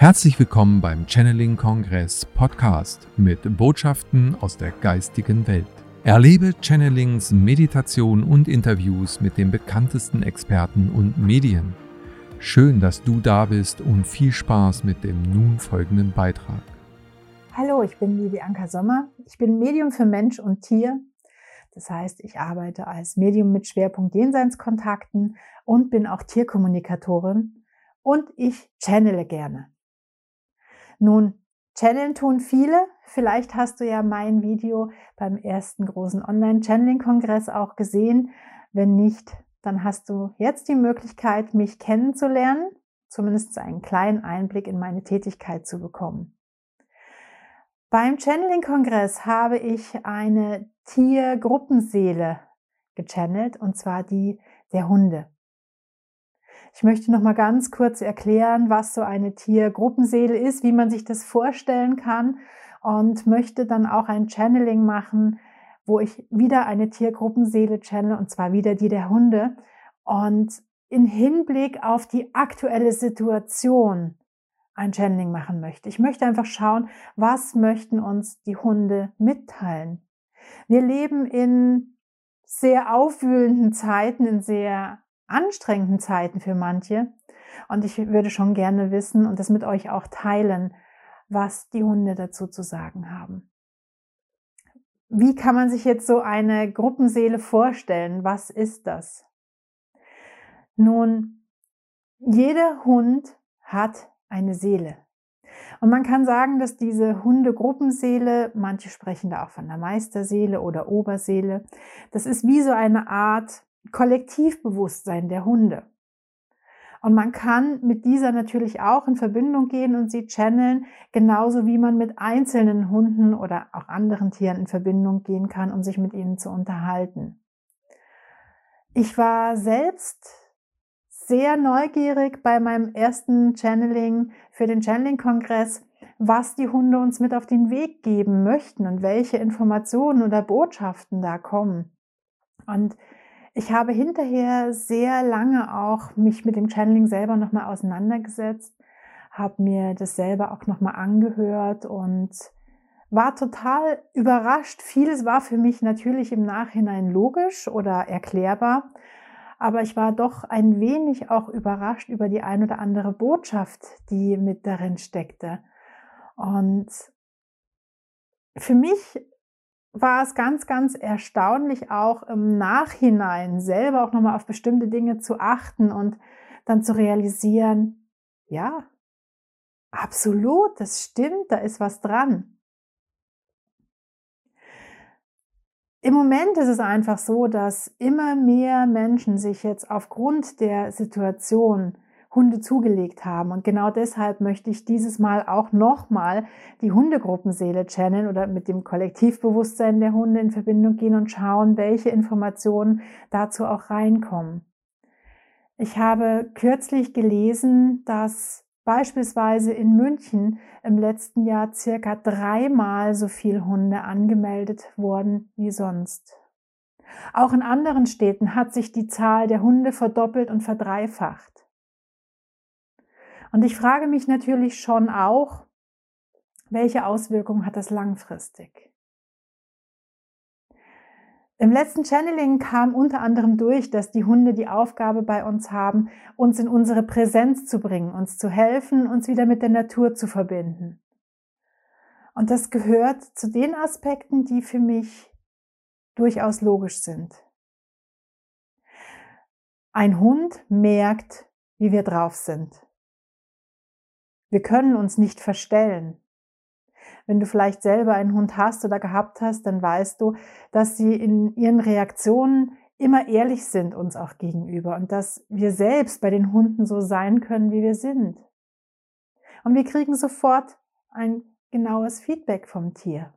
Herzlich willkommen beim Channeling Kongress Podcast mit Botschaften aus der geistigen Welt. Erlebe Channelings, Meditation und Interviews mit den bekanntesten Experten und Medien. Schön, dass du da bist und viel Spaß mit dem nun folgenden Beitrag. Hallo, ich bin Liebe Anka Sommer. Ich bin Medium für Mensch und Tier. Das heißt, ich arbeite als Medium mit Schwerpunkt Jenseitskontakten und bin auch Tierkommunikatorin und ich channele gerne. Nun, Channeln tun viele. Vielleicht hast du ja mein Video beim ersten großen Online-Channeling-Kongress auch gesehen. Wenn nicht, dann hast du jetzt die Möglichkeit, mich kennenzulernen, zumindest einen kleinen Einblick in meine Tätigkeit zu bekommen. Beim Channeling-Kongress habe ich eine Tiergruppenseele gechannelt, und zwar die der Hunde. Ich möchte noch mal ganz kurz erklären, was so eine Tiergruppenseele ist, wie man sich das vorstellen kann und möchte dann auch ein Channeling machen, wo ich wieder eine Tiergruppenseele channel und zwar wieder die der Hunde und in Hinblick auf die aktuelle Situation ein Channeling machen möchte. Ich möchte einfach schauen, was möchten uns die Hunde mitteilen. Wir leben in sehr aufwühlenden Zeiten, in sehr anstrengenden Zeiten für manche. Und ich würde schon gerne wissen und das mit euch auch teilen, was die Hunde dazu zu sagen haben. Wie kann man sich jetzt so eine Gruppenseele vorstellen? Was ist das? Nun, jeder Hund hat eine Seele. Und man kann sagen, dass diese Hundegruppenseele, manche sprechen da auch von der Meisterseele oder Oberseele, das ist wie so eine Art Kollektivbewusstsein der Hunde. Und man kann mit dieser natürlich auch in Verbindung gehen und sie channeln, genauso wie man mit einzelnen Hunden oder auch anderen Tieren in Verbindung gehen kann, um sich mit ihnen zu unterhalten. Ich war selbst sehr neugierig bei meinem ersten Channeling für den Channeling-Kongress, was die Hunde uns mit auf den Weg geben möchten und welche Informationen oder Botschaften da kommen. Und ich habe hinterher sehr lange auch mich mit dem Channeling selber nochmal auseinandergesetzt, habe mir das selber auch nochmal angehört und war total überrascht. Vieles war für mich natürlich im Nachhinein logisch oder erklärbar, aber ich war doch ein wenig auch überrascht über die ein oder andere Botschaft, die mit darin steckte. Und für mich war es ganz, ganz erstaunlich, auch im Nachhinein selber auch nochmal auf bestimmte Dinge zu achten und dann zu realisieren, ja, absolut, das stimmt, da ist was dran. Im Moment ist es einfach so, dass immer mehr Menschen sich jetzt aufgrund der Situation Hunde zugelegt haben. Und genau deshalb möchte ich dieses Mal auch nochmal die Hundegruppenseele channeln oder mit dem Kollektivbewusstsein der Hunde in Verbindung gehen und schauen, welche Informationen dazu auch reinkommen. Ich habe kürzlich gelesen, dass beispielsweise in München im letzten Jahr circa dreimal so viel Hunde angemeldet wurden wie sonst. Auch in anderen Städten hat sich die Zahl der Hunde verdoppelt und verdreifacht. Und ich frage mich natürlich schon auch, welche Auswirkungen hat das langfristig? Im letzten Channeling kam unter anderem durch, dass die Hunde die Aufgabe bei uns haben, uns in unsere Präsenz zu bringen, uns zu helfen, uns wieder mit der Natur zu verbinden. Und das gehört zu den Aspekten, die für mich durchaus logisch sind. Ein Hund merkt, wie wir drauf sind. Wir können uns nicht verstellen. Wenn du vielleicht selber einen Hund hast oder gehabt hast, dann weißt du, dass sie in ihren Reaktionen immer ehrlich sind uns auch gegenüber und dass wir selbst bei den Hunden so sein können, wie wir sind. Und wir kriegen sofort ein genaues Feedback vom Tier.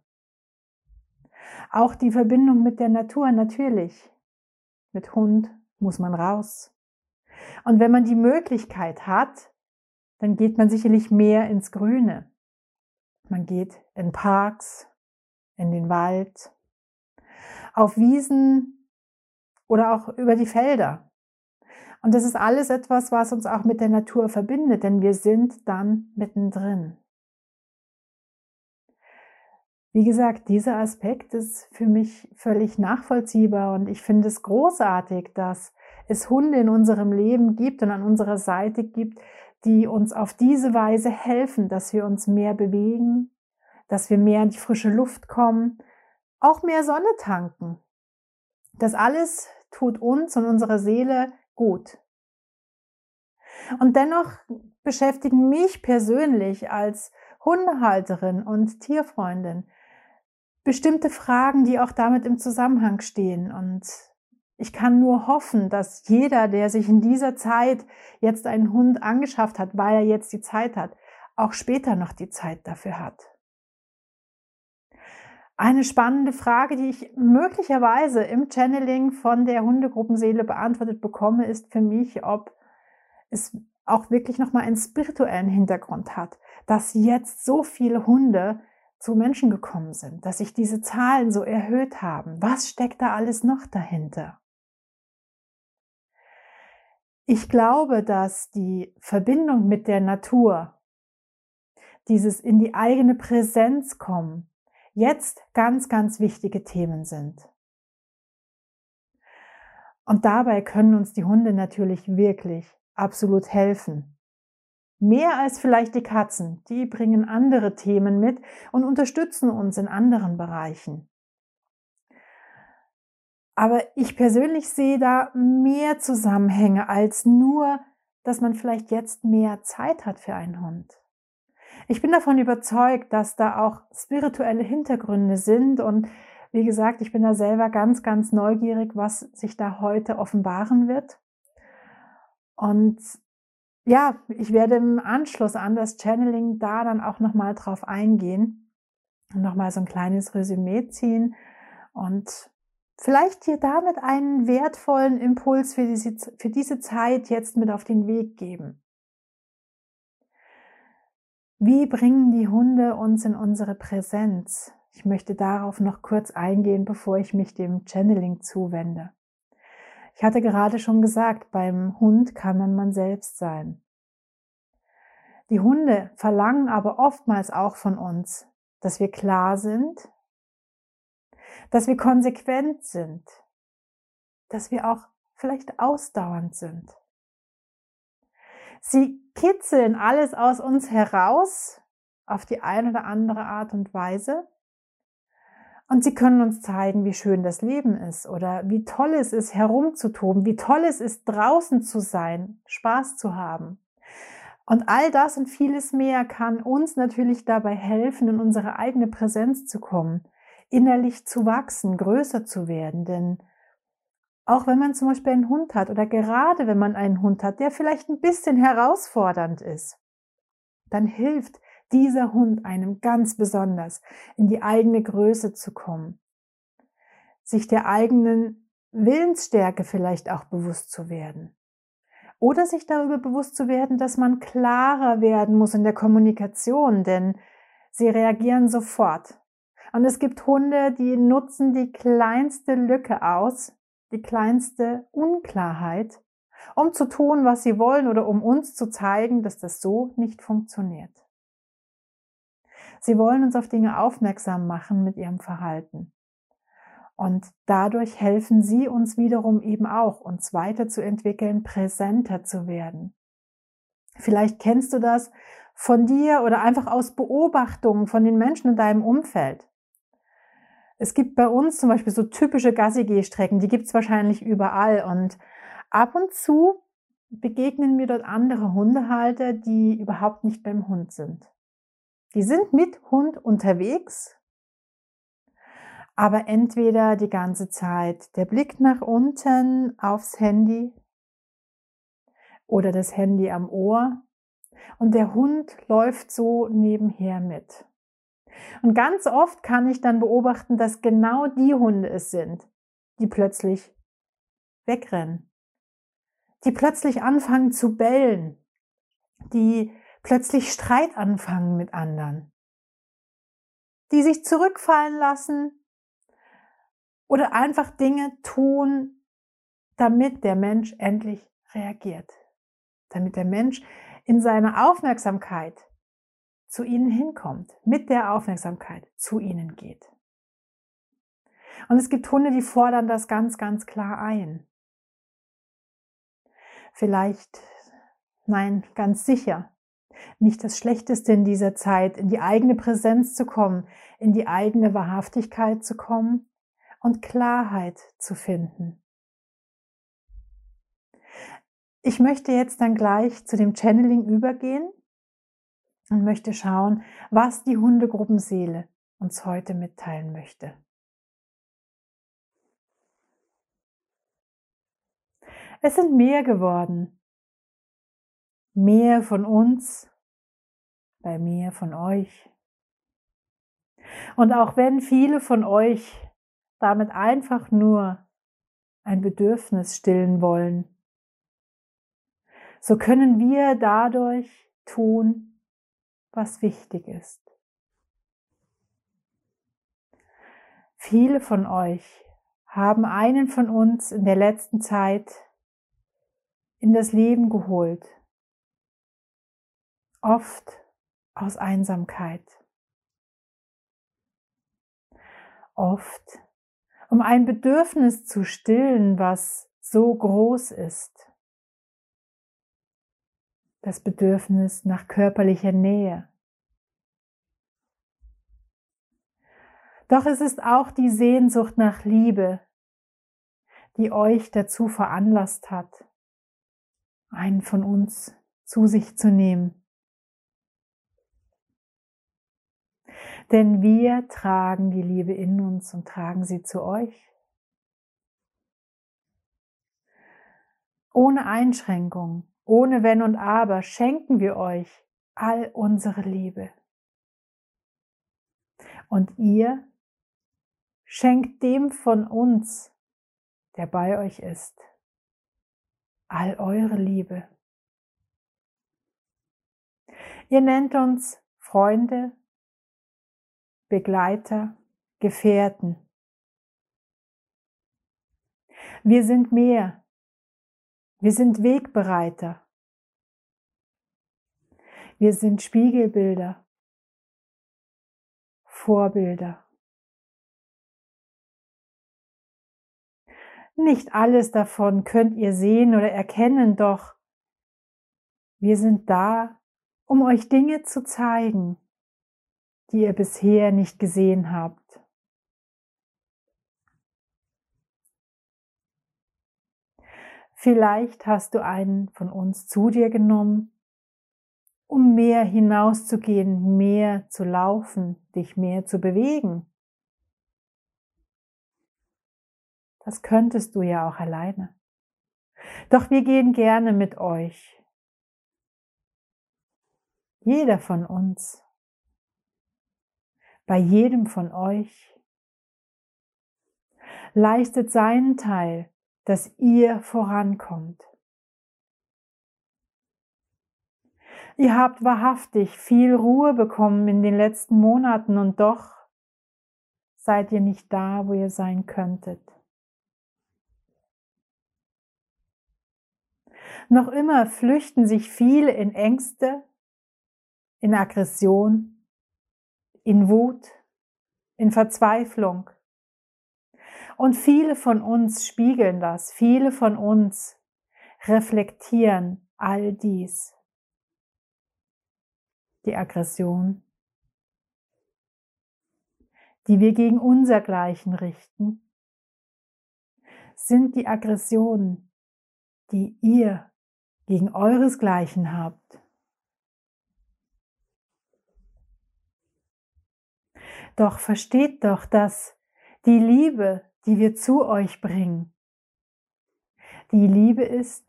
Auch die Verbindung mit der Natur natürlich. Mit Hund muss man raus. Und wenn man die Möglichkeit hat, dann geht man sicherlich mehr ins Grüne. Man geht in Parks, in den Wald, auf Wiesen oder auch über die Felder. Und das ist alles etwas, was uns auch mit der Natur verbindet, denn wir sind dann mittendrin. Wie gesagt, dieser Aspekt ist für mich völlig nachvollziehbar und ich finde es großartig, dass es Hunde in unserem Leben gibt und an unserer Seite gibt, die uns auf diese Weise helfen, dass wir uns mehr bewegen, dass wir mehr in die frische Luft kommen, auch mehr Sonne tanken. Das alles tut uns und unserer Seele gut. Und dennoch beschäftigen mich persönlich als Hundehalterin und Tierfreundin bestimmte Fragen, die auch damit im Zusammenhang stehen. Und ich kann nur hoffen, dass jeder, der sich in dieser Zeit jetzt einen Hund angeschafft hat, weil er jetzt die Zeit hat, auch später noch die Zeit dafür hat. Eine spannende Frage, die ich möglicherweise im Channeling von der Hundegruppenseele beantwortet bekomme, ist für mich, ob es auch wirklich nochmal einen spirituellen Hintergrund hat, dass jetzt so viele Hunde zu Menschen gekommen sind, dass sich diese Zahlen so erhöht haben. Was steckt da alles noch dahinter? Ich glaube, dass die Verbindung mit der Natur, dieses in die eigene Präsenz kommen, jetzt ganz, ganz wichtige Themen sind. Und dabei können uns die Hunde natürlich wirklich absolut helfen. Mehr als vielleicht die Katzen, die bringen andere Themen mit und unterstützen uns in anderen Bereichen. Aber ich persönlich sehe da mehr Zusammenhänge als nur, dass man vielleicht jetzt mehr Zeit hat für einen Hund. Ich bin davon überzeugt, dass da auch spirituelle Hintergründe sind und wie gesagt, ich bin da selber ganz, ganz neugierig, was sich da heute offenbaren wird. Und ja, ich werde im Anschluss an das Channeling da dann auch nochmal drauf eingehen und nochmal so ein kleines Resümee ziehen und vielleicht dir damit einen wertvollen Impuls für diese, für diese Zeit jetzt mit auf den Weg geben. Wie bringen die Hunde uns in unsere Präsenz? Ich möchte darauf noch kurz eingehen, bevor ich mich dem Channeling zuwende. Ich hatte gerade schon gesagt, beim Hund kann man man selbst sein. Die Hunde verlangen aber oftmals auch von uns, dass wir klar sind, dass wir konsequent sind, dass wir auch vielleicht ausdauernd sind. Sie kitzeln alles aus uns heraus auf die eine oder andere Art und Weise und sie können uns zeigen, wie schön das Leben ist oder wie toll es ist, herumzutoben, wie toll es ist, draußen zu sein, Spaß zu haben. Und all das und vieles mehr kann uns natürlich dabei helfen, in unsere eigene Präsenz zu kommen, innerlich zu wachsen, größer zu werden. Denn auch wenn man zum Beispiel einen Hund hat oder gerade wenn man einen Hund hat, der vielleicht ein bisschen herausfordernd ist, dann hilft dieser Hund einem ganz besonders, in die eigene Größe zu kommen, sich der eigenen Willensstärke vielleicht auch bewusst zu werden. Oder sich darüber bewusst zu werden, dass man klarer werden muss in der Kommunikation, denn sie reagieren sofort. Und es gibt Hunde, die nutzen die kleinste Lücke aus, die kleinste Unklarheit, um zu tun, was sie wollen oder um uns zu zeigen, dass das so nicht funktioniert. Sie wollen uns auf Dinge aufmerksam machen mit ihrem Verhalten. Und dadurch helfen sie uns wiederum eben auch, uns weiterzuentwickeln, präsenter zu werden. Vielleicht kennst du das von dir oder einfach aus Beobachtungen von den Menschen in deinem Umfeld. Es gibt bei uns zum Beispiel so typische Gassi-Geh-Strecken, die gibt es wahrscheinlich überall und ab und zu begegnen mir dort andere Hundehalter, die überhaupt nicht beim Hund sind. Die sind mit Hund unterwegs, aber entweder die ganze Zeit der Blick nach unten aufs Handy oder das Handy am Ohr und der Hund läuft so nebenher mit. Und ganz oft kann ich dann beobachten, dass genau die Hunde es sind, die plötzlich wegrennen, die plötzlich anfangen zu bellen, die plötzlich Streit anfangen mit anderen, die sich zurückfallen lassen oder einfach Dinge tun, damit der Mensch endlich reagiert, damit der Mensch in seiner Aufmerksamkeit zu ihnen hinkommt, mit der Aufmerksamkeit zu ihnen geht. Und es gibt Hunde, die fordern das ganz, ganz klar ein. Vielleicht, nein, ganz sicher, nicht das Schlechteste in dieser Zeit, in die eigene Präsenz zu kommen, in die eigene Wahrhaftigkeit zu kommen und Klarheit zu finden. Ich möchte jetzt dann gleich zu dem Channeling übergehen und möchte schauen, was die Hundegruppenseele uns heute mitteilen möchte. Es sind mehr geworden. Mehr von uns, bei mehr von euch. Und auch wenn viele von euch damit einfach nur ein Bedürfnis stillen wollen, so können wir dadurch tun, was wichtig ist. Viele von euch haben einen von uns in der letzten Zeit in das Leben geholt, oft aus Einsamkeit, oft um ein Bedürfnis zu stillen, was so groß ist das Bedürfnis nach körperlicher Nähe. Doch es ist auch die Sehnsucht nach Liebe, die euch dazu veranlasst hat, einen von uns zu sich zu nehmen. Denn wir tragen die Liebe in uns und tragen sie zu euch. Ohne Einschränkung, ohne Wenn und Aber schenken wir euch all unsere Liebe. Und ihr schenkt dem von uns, der bei euch ist, all eure Liebe. Ihr nennt uns Freunde, Begleiter, Gefährten. Wir sind mehr wir sind Wegbereiter. Wir sind Spiegelbilder, Vorbilder. Nicht alles davon könnt ihr sehen oder erkennen, doch wir sind da, um euch Dinge zu zeigen, die ihr bisher nicht gesehen habt. Vielleicht hast du einen von uns zu dir genommen, um mehr hinauszugehen, mehr zu laufen, dich mehr zu bewegen. Das könntest du ja auch alleine. Doch wir gehen gerne mit euch. Jeder von uns. Bei jedem von euch leistet seinen Teil dass ihr vorankommt. Ihr habt wahrhaftig viel Ruhe bekommen in den letzten Monaten und doch seid ihr nicht da, wo ihr sein könntet. Noch immer flüchten sich viele in Ängste, in Aggression, in Wut, in Verzweiflung. Und viele von uns spiegeln das, viele von uns reflektieren all dies. Die Aggression, die wir gegen unsergleichen richten, sind die Aggressionen, die ihr gegen euresgleichen habt. Doch versteht doch, dass die Liebe, die wir zu euch bringen. Die Liebe ist,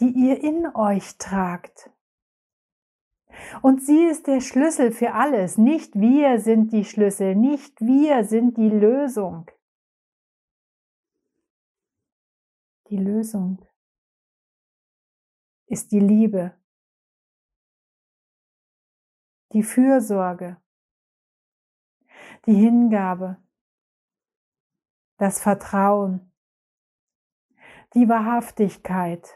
die ihr in euch tragt. Und sie ist der Schlüssel für alles. Nicht wir sind die Schlüssel, nicht wir sind die Lösung. Die Lösung ist die Liebe, die Fürsorge, die Hingabe, das Vertrauen, die Wahrhaftigkeit,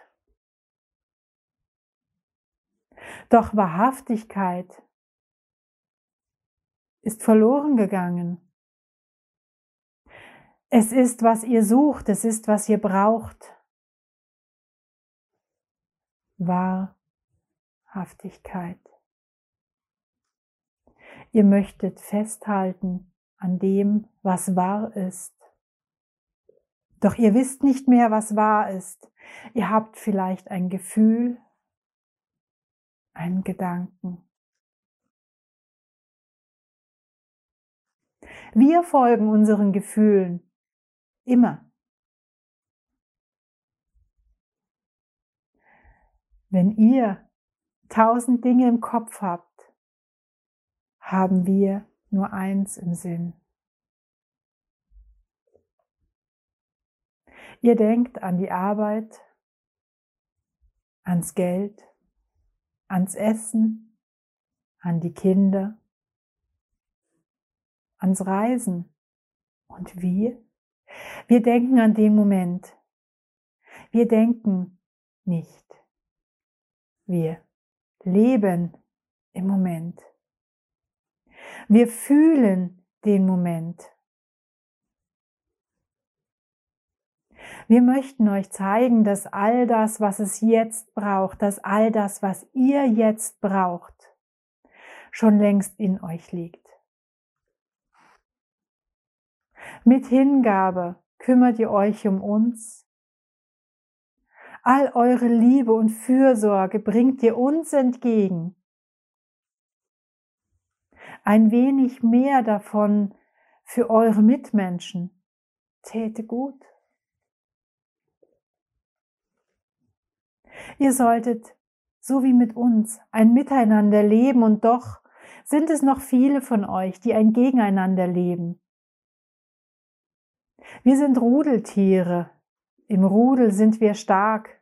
Doch Wahrhaftigkeit ist verloren gegangen. Es ist, was ihr sucht, es ist, was ihr braucht. Wahrhaftigkeit. Ihr möchtet festhalten an dem, was wahr ist. Doch ihr wisst nicht mehr, was wahr ist. Ihr habt vielleicht ein Gefühl, einen Gedanken. Wir folgen unseren Gefühlen immer. Wenn ihr tausend Dinge im Kopf habt, haben wir nur eins im Sinn. Ihr denkt an die Arbeit, ans Geld, ans Essen, an die Kinder, ans Reisen. Und wir? Wir denken an den Moment. Wir denken nicht. Wir leben im Moment. Wir fühlen den Moment. Wir möchten euch zeigen, dass all das, was es jetzt braucht, dass all das, was ihr jetzt braucht, schon längst in euch liegt. Mit Hingabe kümmert ihr euch um uns. All eure Liebe und Fürsorge bringt ihr uns entgegen. Ein wenig mehr davon für eure Mitmenschen täte gut. Ihr solltet, so wie mit uns, ein Miteinander leben und doch sind es noch viele von euch, die ein Gegeneinander leben. Wir sind Rudeltiere. Im Rudel sind wir stark.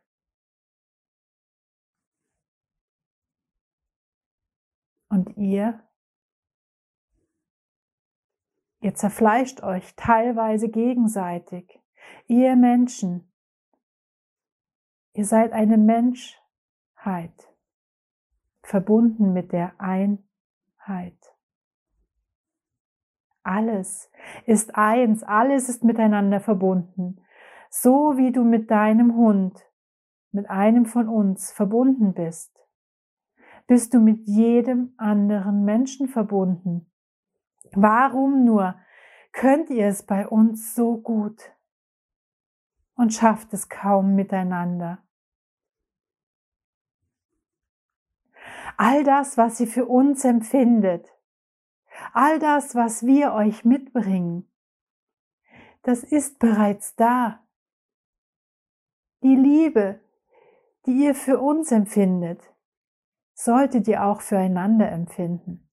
Und ihr? Ihr zerfleischt euch teilweise gegenseitig. Ihr Menschen, Ihr seid eine Menschheit, verbunden mit der Einheit. Alles ist eins, alles ist miteinander verbunden. So wie du mit deinem Hund, mit einem von uns verbunden bist, bist du mit jedem anderen Menschen verbunden. Warum nur könnt ihr es bei uns so gut und schafft es kaum miteinander? All das, was ihr für uns empfindet, all das, was wir euch mitbringen, das ist bereits da. Die Liebe, die ihr für uns empfindet, solltet ihr auch füreinander empfinden.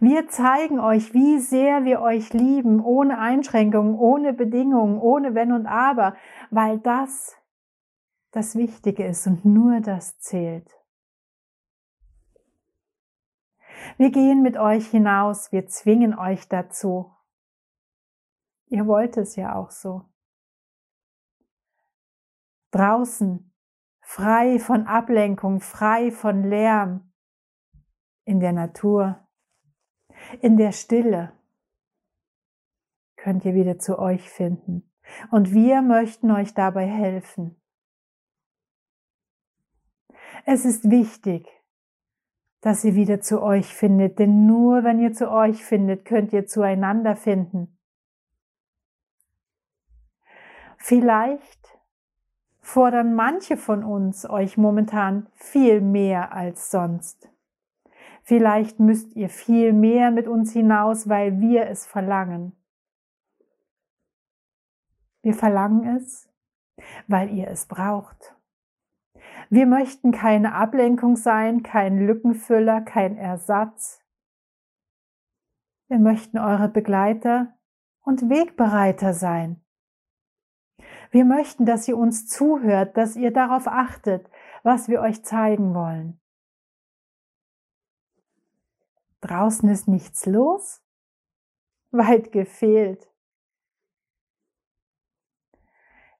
Wir zeigen euch, wie sehr wir euch lieben, ohne Einschränkungen, ohne Bedingungen, ohne Wenn und Aber, weil das das Wichtige ist und nur das zählt. Wir gehen mit euch hinaus, wir zwingen euch dazu. Ihr wollt es ja auch so. Draußen, frei von Ablenkung, frei von Lärm, in der Natur, in der Stille, könnt ihr wieder zu euch finden. Und wir möchten euch dabei helfen. Es ist wichtig, dass ihr wieder zu euch findet, denn nur wenn ihr zu euch findet, könnt ihr zueinander finden. Vielleicht fordern manche von uns euch momentan viel mehr als sonst. Vielleicht müsst ihr viel mehr mit uns hinaus, weil wir es verlangen. Wir verlangen es, weil ihr es braucht. Wir möchten keine Ablenkung sein, kein Lückenfüller, kein Ersatz. Wir möchten eure Begleiter und Wegbereiter sein. Wir möchten, dass ihr uns zuhört, dass ihr darauf achtet, was wir euch zeigen wollen. Draußen ist nichts los? Weit gefehlt.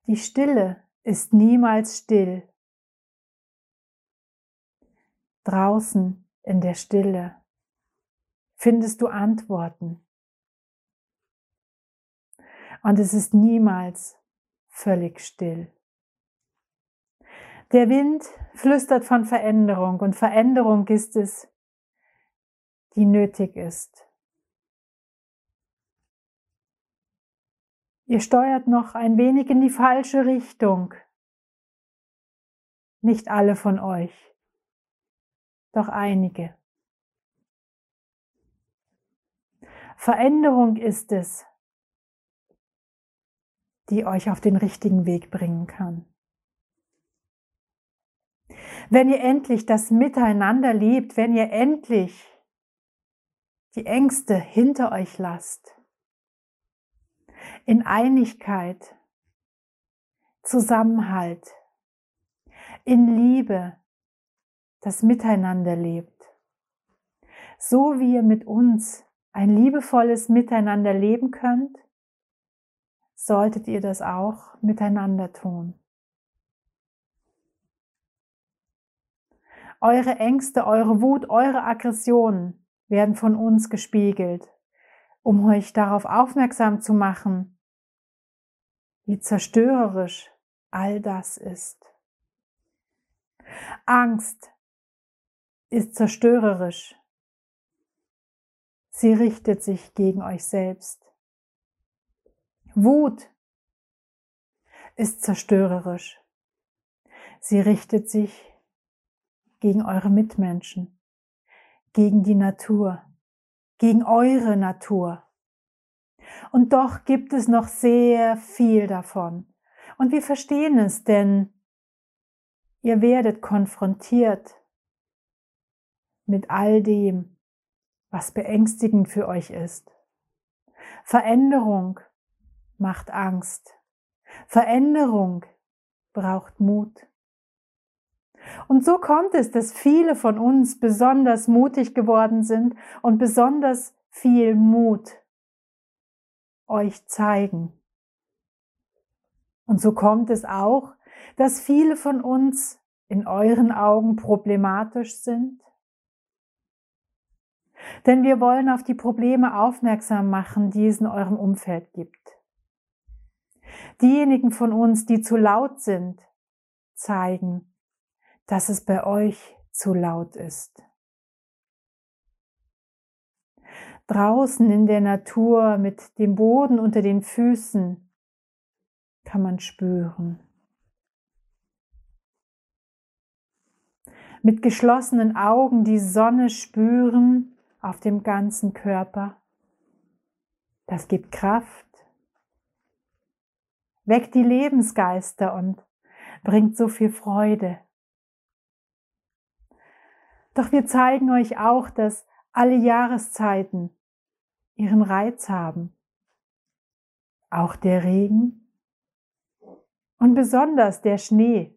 Die Stille ist niemals still. Draußen in der Stille findest du Antworten. Und es ist niemals völlig still. Der Wind flüstert von Veränderung und Veränderung ist es, die nötig ist. Ihr steuert noch ein wenig in die falsche Richtung. Nicht alle von euch, doch einige. Veränderung ist es, die euch auf den richtigen Weg bringen kann. Wenn ihr endlich das Miteinander liebt, wenn ihr endlich die Ängste hinter euch lasst, in Einigkeit, Zusammenhalt, in Liebe das Miteinander lebt, so wie ihr mit uns ein liebevolles Miteinander leben könnt, solltet ihr das auch miteinander tun. Eure Ängste, eure Wut, eure Aggressionen werden von uns gespiegelt, um euch darauf aufmerksam zu machen, wie zerstörerisch all das ist. Angst ist zerstörerisch. Sie richtet sich gegen euch selbst. Wut ist zerstörerisch. Sie richtet sich gegen eure Mitmenschen, gegen die Natur, gegen eure Natur. Und doch gibt es noch sehr viel davon. Und wir verstehen es, denn ihr werdet konfrontiert mit all dem, was beängstigend für euch ist. Veränderung macht Angst. Veränderung braucht Mut. Und so kommt es, dass viele von uns besonders mutig geworden sind und besonders viel Mut euch zeigen. Und so kommt es auch, dass viele von uns in euren Augen problematisch sind. Denn wir wollen auf die Probleme aufmerksam machen, die es in eurem Umfeld gibt. Diejenigen von uns, die zu laut sind, zeigen, dass es bei euch zu laut ist. Draußen in der Natur mit dem Boden unter den Füßen kann man spüren. Mit geschlossenen Augen die Sonne spüren auf dem ganzen Körper. Das gibt Kraft weckt die Lebensgeister und bringt so viel Freude. Doch wir zeigen euch auch, dass alle Jahreszeiten ihren Reiz haben. Auch der Regen und besonders der Schnee.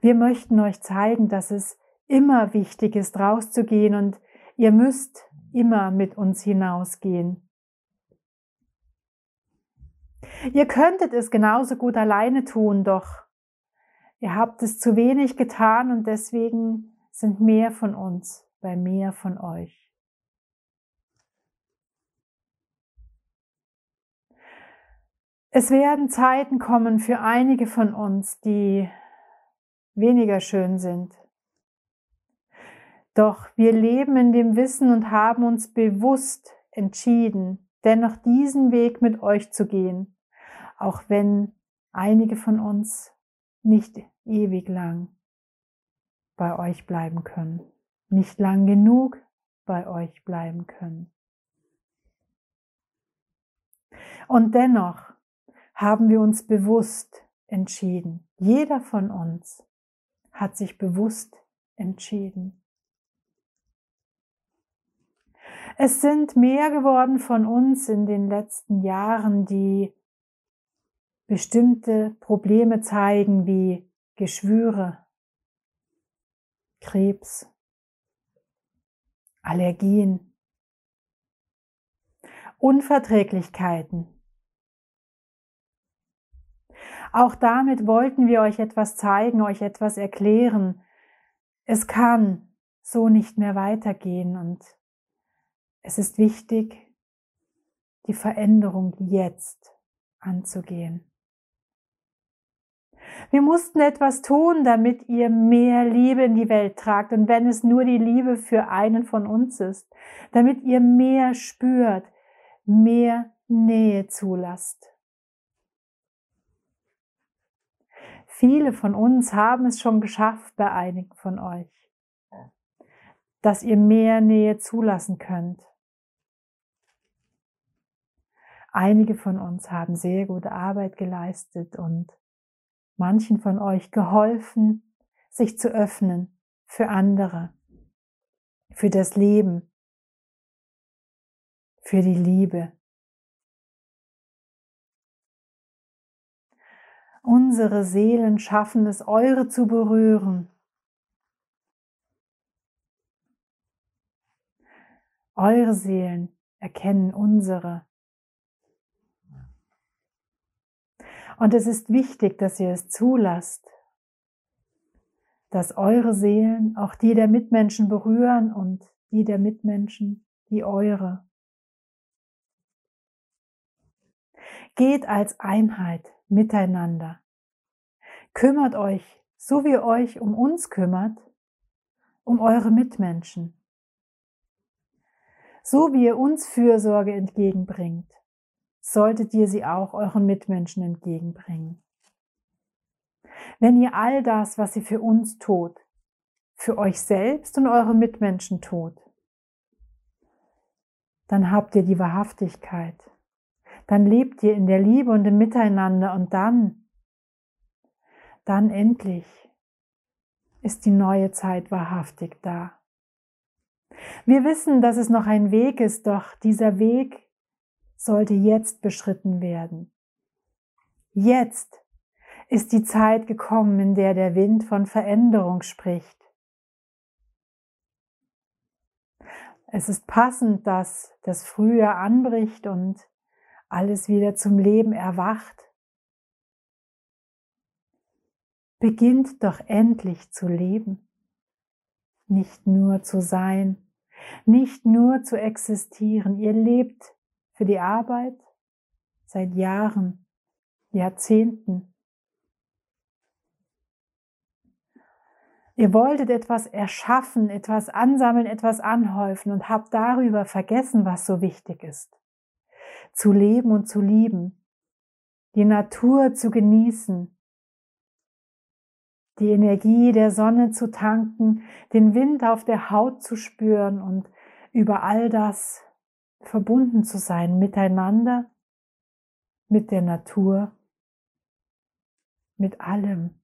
Wir möchten euch zeigen, dass es immer wichtig ist, rauszugehen und ihr müsst immer mit uns hinausgehen. Ihr könntet es genauso gut alleine tun, doch ihr habt es zu wenig getan und deswegen sind mehr von uns bei mehr von euch. Es werden Zeiten kommen für einige von uns, die weniger schön sind. Doch wir leben in dem Wissen und haben uns bewusst entschieden, dennoch diesen Weg mit euch zu gehen auch wenn einige von uns nicht ewig lang bei euch bleiben können, nicht lang genug bei euch bleiben können. Und dennoch haben wir uns bewusst entschieden. Jeder von uns hat sich bewusst entschieden. Es sind mehr geworden von uns in den letzten Jahren, die bestimmte Probleme zeigen wie Geschwüre, Krebs, Allergien, Unverträglichkeiten. Auch damit wollten wir euch etwas zeigen, euch etwas erklären. Es kann so nicht mehr weitergehen und es ist wichtig, die Veränderung jetzt anzugehen. Wir mussten etwas tun, damit ihr mehr Liebe in die Welt tragt. Und wenn es nur die Liebe für einen von uns ist, damit ihr mehr spürt, mehr Nähe zulasst. Viele von uns haben es schon geschafft bei einigen von euch, dass ihr mehr Nähe zulassen könnt. Einige von uns haben sehr gute Arbeit geleistet und manchen von euch geholfen, sich zu öffnen für andere, für das Leben, für die Liebe. Unsere Seelen schaffen es, eure zu berühren. Eure Seelen erkennen unsere. Und es ist wichtig, dass ihr es zulasst, dass eure Seelen auch die der Mitmenschen berühren und die der Mitmenschen die eure. Geht als Einheit miteinander. Kümmert euch, so wie ihr euch um uns kümmert, um eure Mitmenschen. So wie ihr uns Fürsorge entgegenbringt, solltet ihr sie auch euren Mitmenschen entgegenbringen. Wenn ihr all das, was ihr für uns tut, für euch selbst und eure Mitmenschen tut, dann habt ihr die Wahrhaftigkeit. Dann lebt ihr in der Liebe und im Miteinander und dann, dann endlich ist die neue Zeit wahrhaftig da. Wir wissen, dass es noch ein Weg ist, doch dieser Weg sollte jetzt beschritten werden. Jetzt ist die Zeit gekommen, in der der Wind von Veränderung spricht. Es ist passend, dass das Frühjahr anbricht und alles wieder zum Leben erwacht. Beginnt doch endlich zu leben, nicht nur zu sein, nicht nur zu existieren. Ihr lebt für die Arbeit seit Jahren, Jahrzehnten. Ihr wolltet etwas erschaffen, etwas ansammeln, etwas anhäufen und habt darüber vergessen, was so wichtig ist. Zu leben und zu lieben, die Natur zu genießen, die Energie der Sonne zu tanken, den Wind auf der Haut zu spüren und über all das verbunden zu sein miteinander, mit der Natur, mit allem.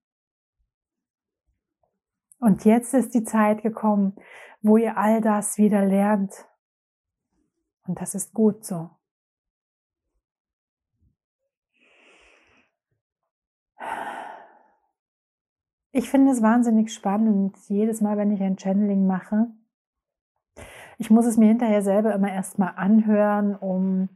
Und jetzt ist die Zeit gekommen, wo ihr all das wieder lernt. Und das ist gut so. Ich finde es wahnsinnig spannend, jedes Mal, wenn ich ein Channeling mache, ich muss es mir hinterher selber immer erstmal anhören, um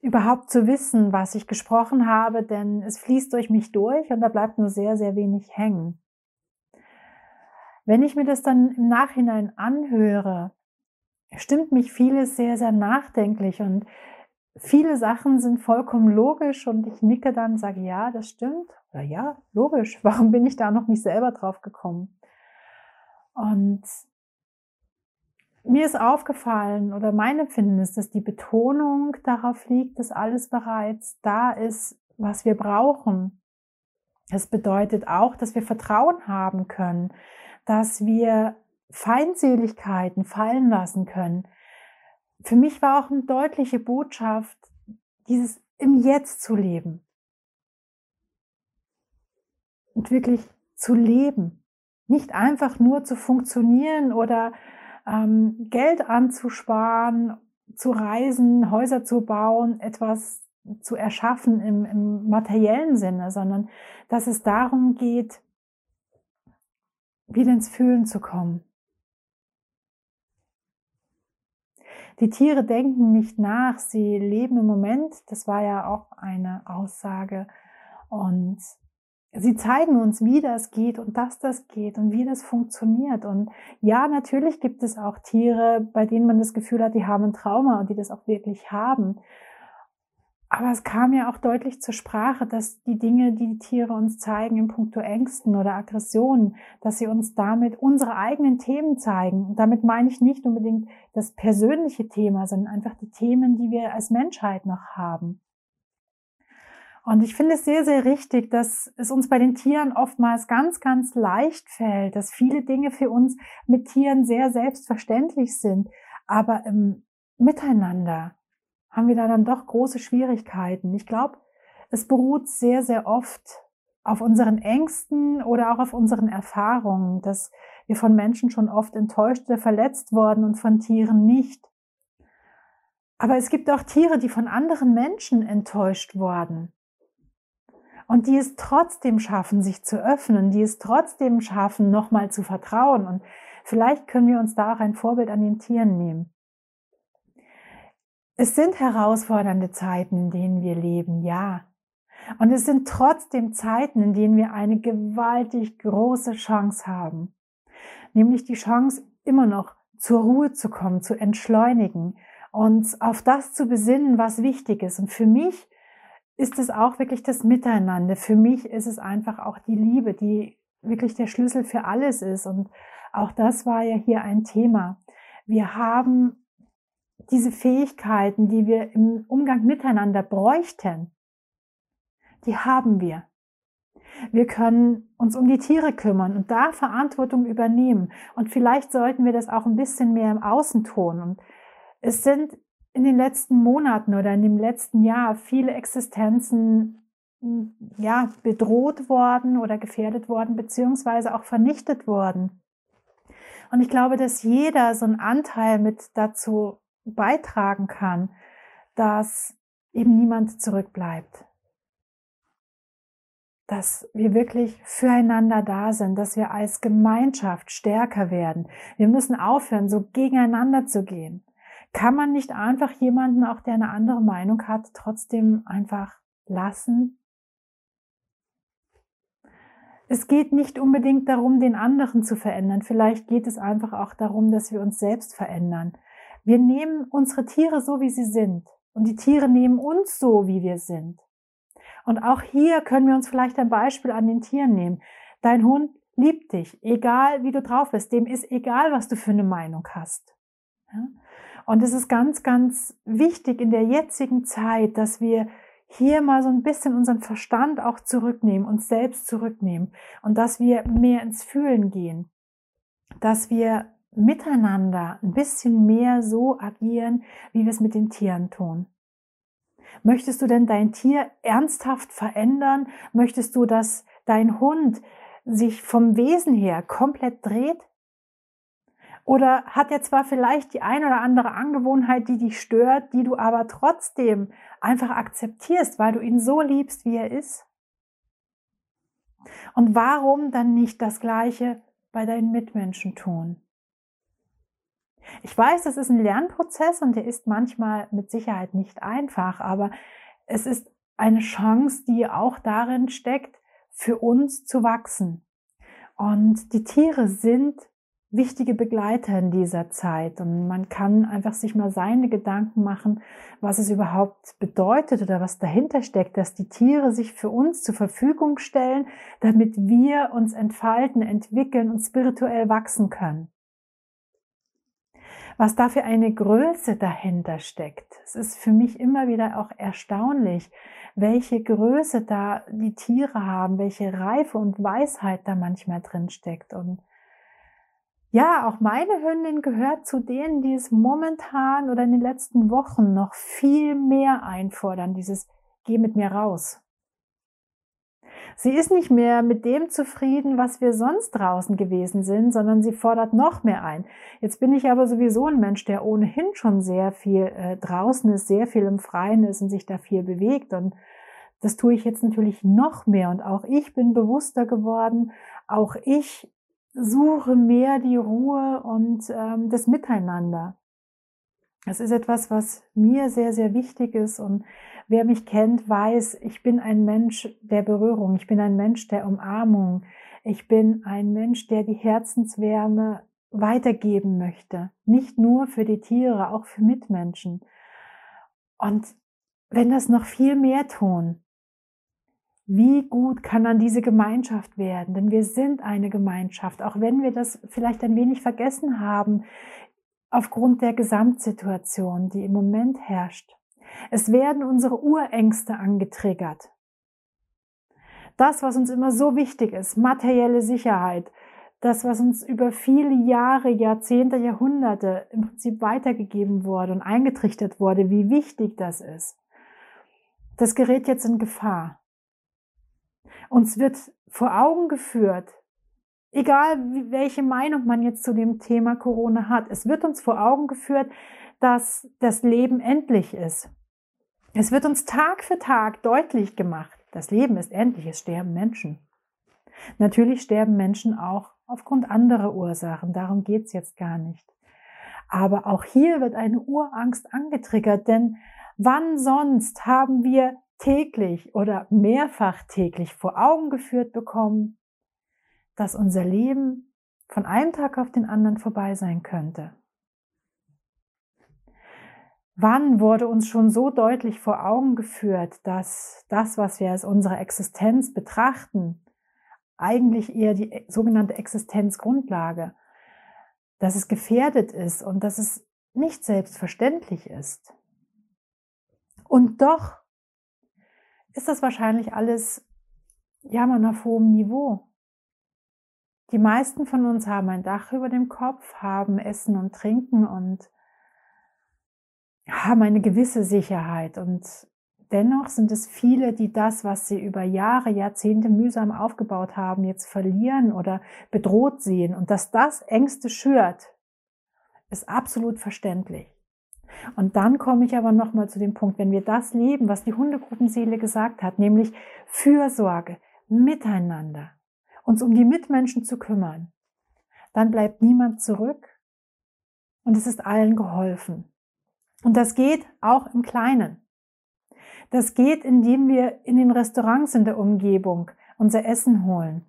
überhaupt zu wissen, was ich gesprochen habe, denn es fließt durch mich durch und da bleibt nur sehr, sehr wenig hängen. Wenn ich mir das dann im Nachhinein anhöre, stimmt mich vieles sehr, sehr nachdenklich und viele Sachen sind vollkommen logisch und ich nicke dann, sage ja, das stimmt. Oder ja, logisch. Warum bin ich da noch nicht selber drauf gekommen? Und mir ist aufgefallen oder mein Empfinden ist, dass die Betonung darauf liegt, dass alles bereits da ist, was wir brauchen. Es bedeutet auch, dass wir Vertrauen haben können, dass wir Feindseligkeiten fallen lassen können. Für mich war auch eine deutliche Botschaft, dieses im Jetzt zu leben. Und wirklich zu leben. Nicht einfach nur zu funktionieren oder ähm, Geld anzusparen, zu reisen, Häuser zu bauen, etwas zu erschaffen im, im materiellen Sinne, sondern dass es darum geht, wieder ins Fühlen zu kommen. Die Tiere denken nicht nach, sie leben im Moment, das war ja auch eine Aussage, Und sie zeigen uns, wie das geht und dass das geht und wie das funktioniert. Und ja, natürlich gibt es auch Tiere, bei denen man das Gefühl hat, die haben ein Trauma und die das auch wirklich haben. Aber es kam ja auch deutlich zur Sprache, dass die Dinge, die die Tiere uns zeigen in puncto Ängsten oder Aggressionen, dass sie uns damit unsere eigenen Themen zeigen. Und damit meine ich nicht unbedingt das persönliche Thema, sondern einfach die Themen, die wir als Menschheit noch haben. Und ich finde es sehr, sehr richtig, dass es uns bei den Tieren oftmals ganz, ganz leicht fällt, dass viele Dinge für uns mit Tieren sehr selbstverständlich sind. Aber im Miteinander haben wir da dann doch große Schwierigkeiten. Ich glaube, es beruht sehr, sehr oft auf unseren Ängsten oder auch auf unseren Erfahrungen, dass wir von Menschen schon oft enttäuscht oder verletzt worden und von Tieren nicht. Aber es gibt auch Tiere, die von anderen Menschen enttäuscht wurden und die es trotzdem schaffen, sich zu öffnen, die es trotzdem schaffen, nochmal zu vertrauen. Und vielleicht können wir uns da auch ein Vorbild an den Tieren nehmen. Es sind herausfordernde Zeiten, in denen wir leben, ja. Und es sind trotzdem Zeiten, in denen wir eine gewaltig große Chance haben. Nämlich die Chance, immer noch zur Ruhe zu kommen, zu entschleunigen, uns auf das zu besinnen, was wichtig ist. Und für mich ist es auch wirklich das Miteinander. Für mich ist es einfach auch die Liebe, die wirklich der Schlüssel für alles ist. Und auch das war ja hier ein Thema. Wir haben diese Fähigkeiten, die wir im Umgang miteinander bräuchten, die haben wir. Wir können uns um die Tiere kümmern und da Verantwortung übernehmen. Und vielleicht sollten wir das auch ein bisschen mehr im Außen tun. Und es sind in den letzten Monaten oder in dem letzten Jahr viele Existenzen ja, bedroht worden oder gefährdet worden, beziehungsweise auch vernichtet worden. Und ich glaube, dass jeder so einen Anteil mit dazu beitragen kann, dass eben niemand zurückbleibt. Dass wir wirklich füreinander da sind, dass wir als Gemeinschaft stärker werden. Wir müssen aufhören, so gegeneinander zu gehen. Kann man nicht einfach jemanden, auch der eine andere Meinung hat, trotzdem einfach lassen? Es geht nicht unbedingt darum, den anderen zu verändern. Vielleicht geht es einfach auch darum, dass wir uns selbst verändern. Wir nehmen unsere Tiere so, wie sie sind. Und die Tiere nehmen uns so, wie wir sind. Und auch hier können wir uns vielleicht ein Beispiel an den Tieren nehmen. Dein Hund liebt dich, egal wie du drauf bist. Dem ist egal, was du für eine Meinung hast. Ja? Und es ist ganz, ganz wichtig in der jetzigen Zeit, dass wir hier mal so ein bisschen unseren Verstand auch zurücknehmen, uns selbst zurücknehmen und dass wir mehr ins Fühlen gehen, dass wir miteinander ein bisschen mehr so agieren, wie wir es mit den Tieren tun. Möchtest du denn dein Tier ernsthaft verändern? Möchtest du, dass dein Hund sich vom Wesen her komplett dreht? Oder hat er zwar vielleicht die ein oder andere Angewohnheit, die dich stört, die du aber trotzdem einfach akzeptierst, weil du ihn so liebst, wie er ist? Und warum dann nicht das Gleiche bei deinen Mitmenschen tun? Ich weiß, das ist ein Lernprozess und der ist manchmal mit Sicherheit nicht einfach, aber es ist eine Chance, die auch darin steckt, für uns zu wachsen. Und die Tiere sind wichtige Begleiter in dieser Zeit. Und man kann einfach sich mal seine Gedanken machen, was es überhaupt bedeutet oder was dahinter steckt, dass die Tiere sich für uns zur Verfügung stellen, damit wir uns entfalten, entwickeln und spirituell wachsen können. Was da für eine Größe dahinter steckt. Es ist für mich immer wieder auch erstaunlich, welche Größe da die Tiere haben, welche Reife und Weisheit da manchmal drin steckt. Und ja, auch meine Hündin gehört zu denen, die es momentan oder in den letzten Wochen noch viel mehr einfordern, dieses Geh mit mir raus. Sie ist nicht mehr mit dem zufrieden, was wir sonst draußen gewesen sind, sondern sie fordert noch mehr ein. Jetzt bin ich aber sowieso ein Mensch, der ohnehin schon sehr viel äh, draußen ist, sehr viel im Freien ist und sich da viel bewegt. Und das tue ich jetzt natürlich noch mehr. Und auch ich bin bewusster geworden. Auch ich suche mehr die Ruhe und ähm, das Miteinander. Es ist etwas, was mir sehr, sehr wichtig ist und wer mich kennt, weiß, ich bin ein Mensch der Berührung, ich bin ein Mensch der Umarmung, ich bin ein Mensch, der die Herzenswärme weitergeben möchte. Nicht nur für die Tiere, auch für Mitmenschen. Und wenn das noch viel mehr tun, wie gut kann dann diese Gemeinschaft werden? Denn wir sind eine Gemeinschaft, auch wenn wir das vielleicht ein wenig vergessen haben aufgrund der Gesamtsituation, die im Moment herrscht. Es werden unsere Urängste angetriggert. Das, was uns immer so wichtig ist, materielle Sicherheit, das, was uns über viele Jahre, Jahrzehnte, Jahrhunderte im Prinzip weitergegeben wurde und eingetrichtert wurde, wie wichtig das ist, das gerät jetzt in Gefahr. Uns wird vor Augen geführt, egal welche Meinung man jetzt zu dem Thema Corona hat, es wird uns vor Augen geführt, dass das Leben endlich ist. Es wird uns Tag für Tag deutlich gemacht, das Leben ist endlich, es sterben Menschen. Natürlich sterben Menschen auch aufgrund anderer Ursachen, darum geht's jetzt gar nicht. Aber auch hier wird eine Urangst angetriggert, denn wann sonst haben wir täglich oder mehrfach täglich vor Augen geführt bekommen, dass unser Leben von einem Tag auf den anderen vorbei sein könnte. Wann wurde uns schon so deutlich vor Augen geführt, dass das, was wir als unsere Existenz betrachten, eigentlich eher die sogenannte Existenzgrundlage, dass es gefährdet ist und dass es nicht selbstverständlich ist. Und doch ist das wahrscheinlich alles Jammern auf hohem Niveau. Die meisten von uns haben ein Dach über dem Kopf, haben Essen und Trinken und haben eine gewisse Sicherheit. Und dennoch sind es viele, die das, was sie über Jahre, Jahrzehnte mühsam aufgebaut haben, jetzt verlieren oder bedroht sehen. Und dass das Ängste schürt, ist absolut verständlich. Und dann komme ich aber nochmal zu dem Punkt, wenn wir das leben, was die Hundegruppenseele gesagt hat, nämlich Fürsorge, Miteinander, uns um die Mitmenschen zu kümmern, dann bleibt niemand zurück und es ist allen geholfen. Und das geht auch im Kleinen. Das geht, indem wir in den Restaurants in der Umgebung unser Essen holen.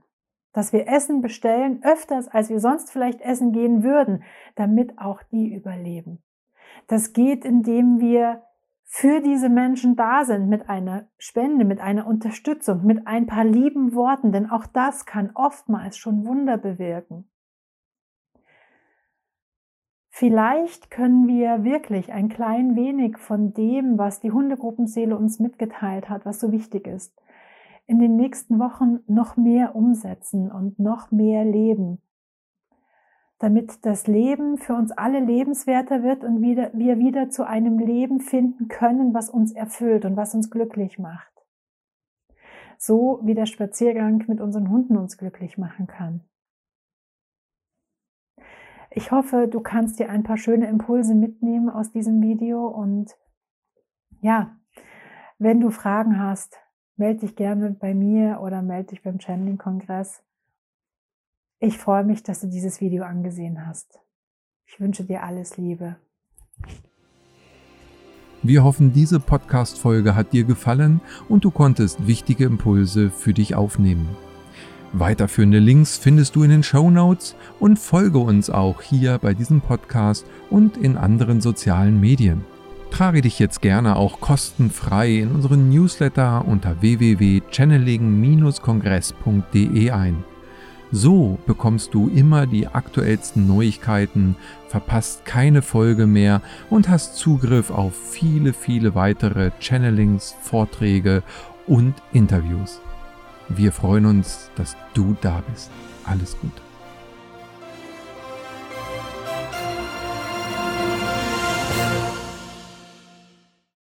Dass wir Essen bestellen, öfters als wir sonst vielleicht essen gehen würden, damit auch die überleben. Das geht, indem wir für diese Menschen da sind mit einer Spende, mit einer Unterstützung, mit ein paar lieben Worten, denn auch das kann oftmals schon Wunder bewirken. Vielleicht können wir wirklich ein klein wenig von dem, was die Hundegruppenseele uns mitgeteilt hat, was so wichtig ist, in den nächsten Wochen noch mehr umsetzen und noch mehr leben damit das Leben für uns alle lebenswerter wird und wieder, wir wieder zu einem Leben finden können, was uns erfüllt und was uns glücklich macht. So wie der Spaziergang mit unseren Hunden uns glücklich machen kann. Ich hoffe, du kannst dir ein paar schöne Impulse mitnehmen aus diesem Video und ja, wenn du Fragen hast, melde dich gerne bei mir oder melde dich beim Channeling-Kongress. Ich freue mich, dass du dieses Video angesehen hast. Ich wünsche dir alles Liebe. Wir hoffen, diese Podcast-Folge hat dir gefallen und du konntest wichtige Impulse für dich aufnehmen. Weiterführende Links findest du in den Show Notes und folge uns auch hier bei diesem Podcast und in anderen sozialen Medien. Trage dich jetzt gerne auch kostenfrei in unseren Newsletter unter www.channeling-kongress.de ein. So bekommst du immer die aktuellsten Neuigkeiten, verpasst keine Folge mehr und hast Zugriff auf viele, viele weitere Channelings, Vorträge und Interviews. Wir freuen uns, dass du da bist. Alles Gute.